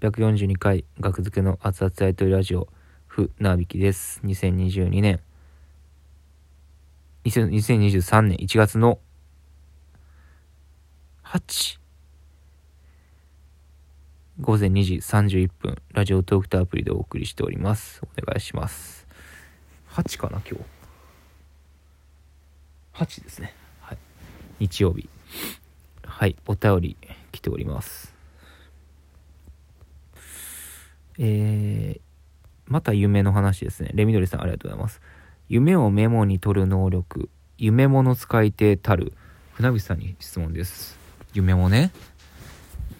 842回学付けの熱々やりとりラジオふなびきです。2022年。2000 2023年。1月の8午前2時31分。ラジオトークとアプリでお送りしております。お願いします。8かな今日。8ですね。はい。日曜日。はい。お便り来ております。えー、また夢の話ですね。レミドリさんありがとうございます。夢をメモに取る能力、夢物使い手たる、船口さんに質問です。夢もね、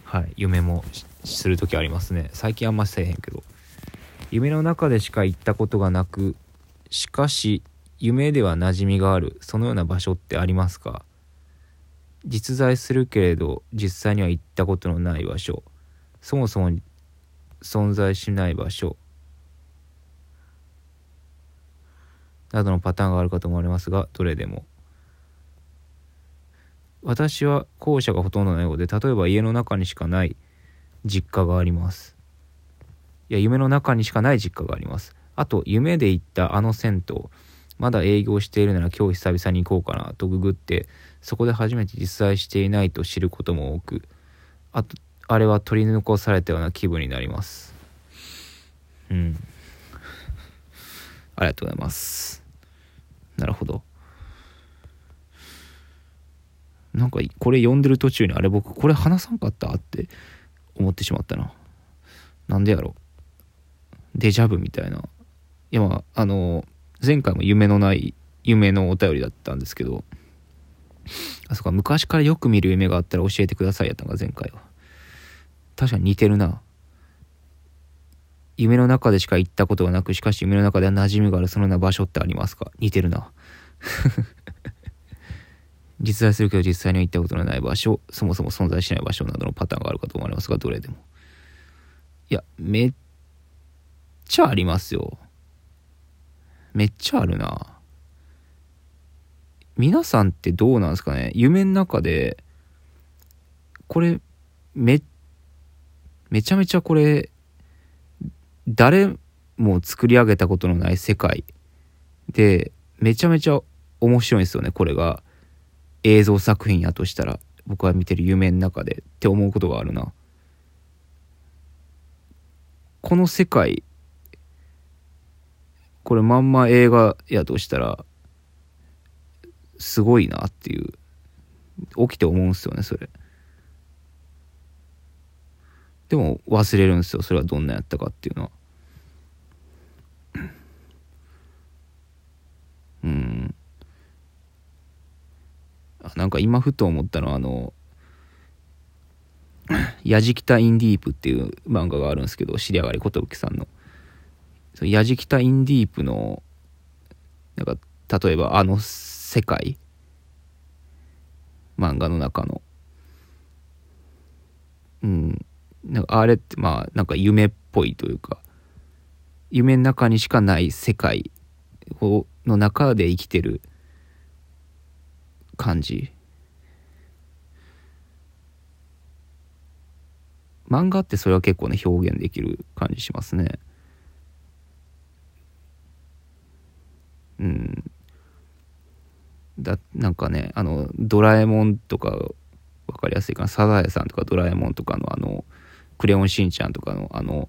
はい、夢もするときありますね。最近あんませえへんけど。夢の中でしか行ったことがなく、しかし、夢では馴染みがある、そのような場所ってありますか？実在するけれど、実際には行ったことのない場所。そもそも存在しない場所。などのパターンがあるかと思われますがどれでも。私は後者がほとんどのようで例えば家の中にしかない実家があります。いや夢の中にしかない実家があります。あと夢で行ったあの銭湯まだ営業しているなら今日久々に行こうかなとググってそこで初めて実在していないと知ることも多くあとあれは取り残されたような気分になります。うん。ありがとうございます。なるほど。なんかこれ読んでる途中にあれ僕これ話さんかったって思ってしまったな。なんでやろデジャブみたいな。いやまああの前回も夢のない夢のお便りだったんですけどあそこか昔からよく見る夢があったら教えてくださいやったのが前回は。確かに似てるな。夢の中でしか行ったことがなく、しかし夢の中では馴染みがあるそのような場所ってありますか？似てるな。実在するけど実際には行ったことのない場所、そもそも存在しない場所などのパターンがあるかと思われますが、どれでも。いや、めっちゃありますよ。めっちゃあるな。皆さんってどうなんですかね？夢の中で、これ、めっめちゃめちゃこれ誰も作り上げたことのない世界でめちゃめちゃ面白いんですよねこれが映像作品やとしたら僕は見てる夢の中でって思うことがあるなこの世界これまんま映画やとしたらすごいなっていう起きて思うんすよねそれ。でも忘れるんですよ。それはどんなやったかっていうのは。うん。なんか今ふと思ったのはあの「やじきたインディープ」っていう漫画があるんですけど知り上がり寿さんの。やじきたインディープのなんか例えばあの世界。漫画の中の。うん。なんかあれってまあなんか夢っぽいというか夢の中にしかない世界をの中で生きてる感じ。漫画ってそれは結構ね表現できる感じしますね。うん。だなんかねあの「ドラえもん」とか分かりやすいかな「サザエさん」とか「ドラえもん」とかのあのクレヨンしんちゃんとかのあの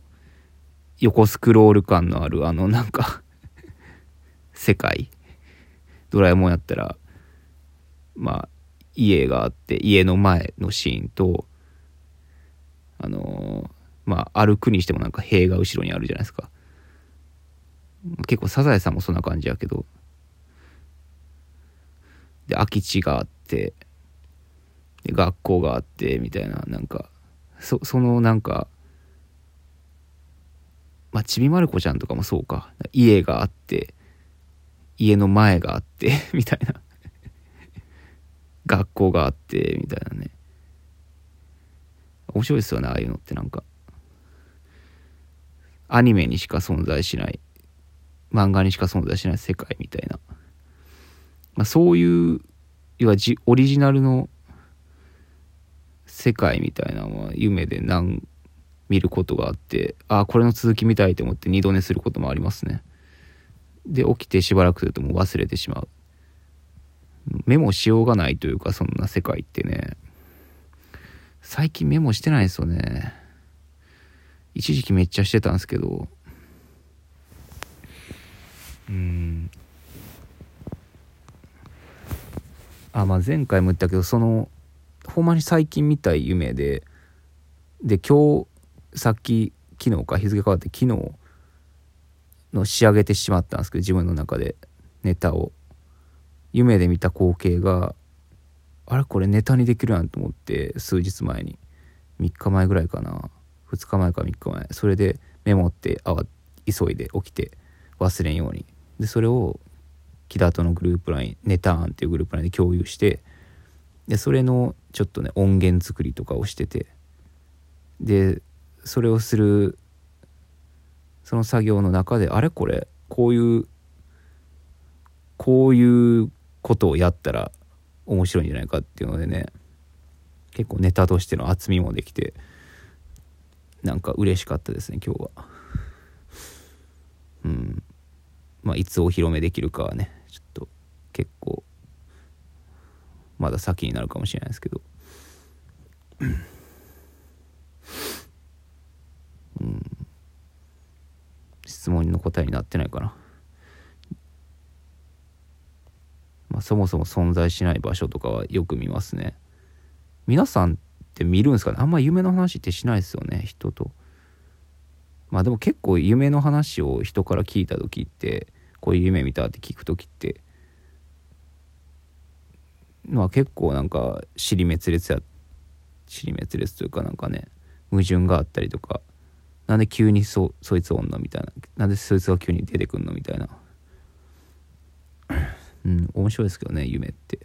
横スクロール感のあるあのなんか 世界。ドラえもんやったらまあ家があって家の前のシーンとあのー、まあ歩くにしてもなんか塀が後ろにあるじゃないですか。結構サザエさんもそんな感じやけど。で空き地があってで学校があってみたいななんかそそのなんかまあちびまる子ちゃんとかもそうか。家があって家の前があって みたいな。学校があってみたいなね。面白いですよねああいうのってなんか。アニメにしか存在しない。漫画にしか存在しない世界みたいな、まあ、そういう要はじオリジナルの世界みたいなのは夢で何見ることがあってああこれの続き見たいと思って二度寝することもありますね。で起きてしばらくするともう忘れてしまう。メモしようがないというかそんな世界ってね。最近メモしてないですよね。一時期めっちゃしてたんですけど。うん。あまあ前回も言ったけどそのほんまに最近見たい夢でで今日さっき昨日か日付変わって昨日の仕上げてしまったんですけど自分の中でネタを。夢で見た光景があれこれネタにできるやんと思って数日前に。3日前ぐらいかな。2日前か3日前。それでメモってあ急いで起きて忘れんように。でそれを木田とのグループ LINE ネターンっていうグループ LINE で共有してでそれのちょっとね音源作りとかをしてて。でそれをするその作業の中であれこれこういうこういうことをやったら面白いんじゃないかっていうのでね結構ネタとしての厚みもできてなんか嬉しかったですね今日は。うん。まあいつお披露目できるかはねちょっと結構まだ先になるかもしれないですけど。うん。質問の答えになってないかな。まあ、そもそも存在しない場所とかはよく見ますね。皆さんって見るんですかね？あんま夢の話ってしないですよね人と。まあでも結構夢の話を人から聞いた時ってこういう夢見たって聞く時ってまあ結構なんか尻滅裂や尻滅裂というかなんかね矛盾があったりとかなんで急にそそいつ女みたいななんでそいつが急に出てくんのみたいな。うん面白いですけどね夢って。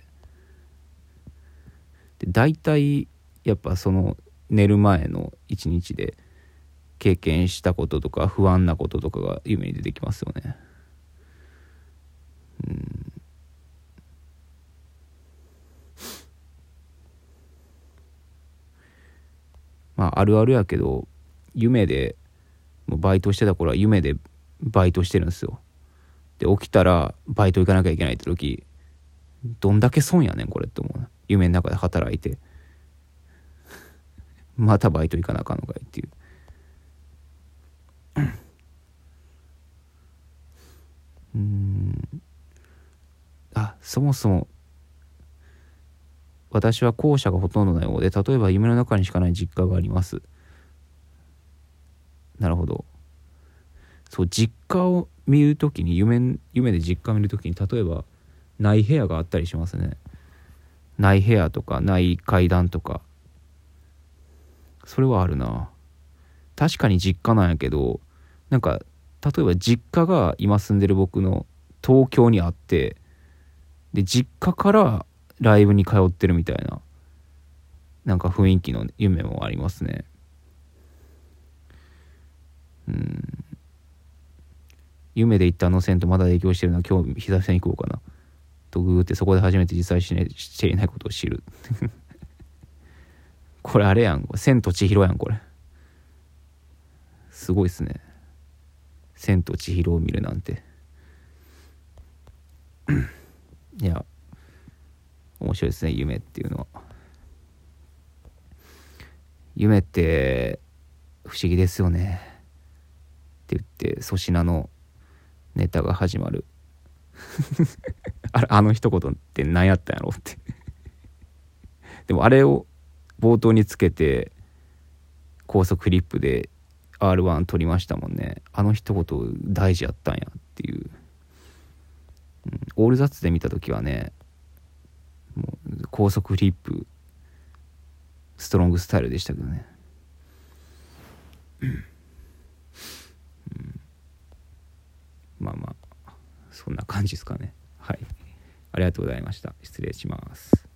で大体やっぱその寝る前の一日で経験したこととか不安なこととかが夢に出てきますよね。うん。まああるあるやけど夢でもうバイトしてた頃は夢でバイトしてるんですよ。で起きたらバイト行かなきゃいけないって時どんだけ損やねんこれって思う夢の中で働いて。またバイト行かなあかんのかいっていう。うん。あそもそも私は後者がほとんどなようで例えば夢の中にしかない実家があります。なるほど。そう実家を見る時に夢夢で実家見る時に例えばない部屋があったりしますね。ない部屋とかない階段とか。それはあるな。確かに実家なんやけどなんか例えば実家が今住んでる僕の東京にあってで実家からライブに通ってるみたいななんか雰囲気の夢もありますね。うん。夢で行ったあの銭湯まだ営業してるのは今日久々に行こうかな。とグーってそこで初めて実際し,、ね、していないことを知る。これあれやん。千と千尋やんこれ。すごいっすね。千と千尋を見るなんて。いや面白いですね夢っていうのは。夢って不思議ですよね。って言って粗品のネタが始まる。あれあの一言って何やったんやろって。でもあれを冒頭につけて高速フリップで R1 取りましたもんね。あの一言大事やったんやっていう、うん、オールザッツで見た時はねもう高速フリップストロングスタイルでしたけどね、うん。まあまあそんな感じですかね。はい。ありがとうございました。失礼します。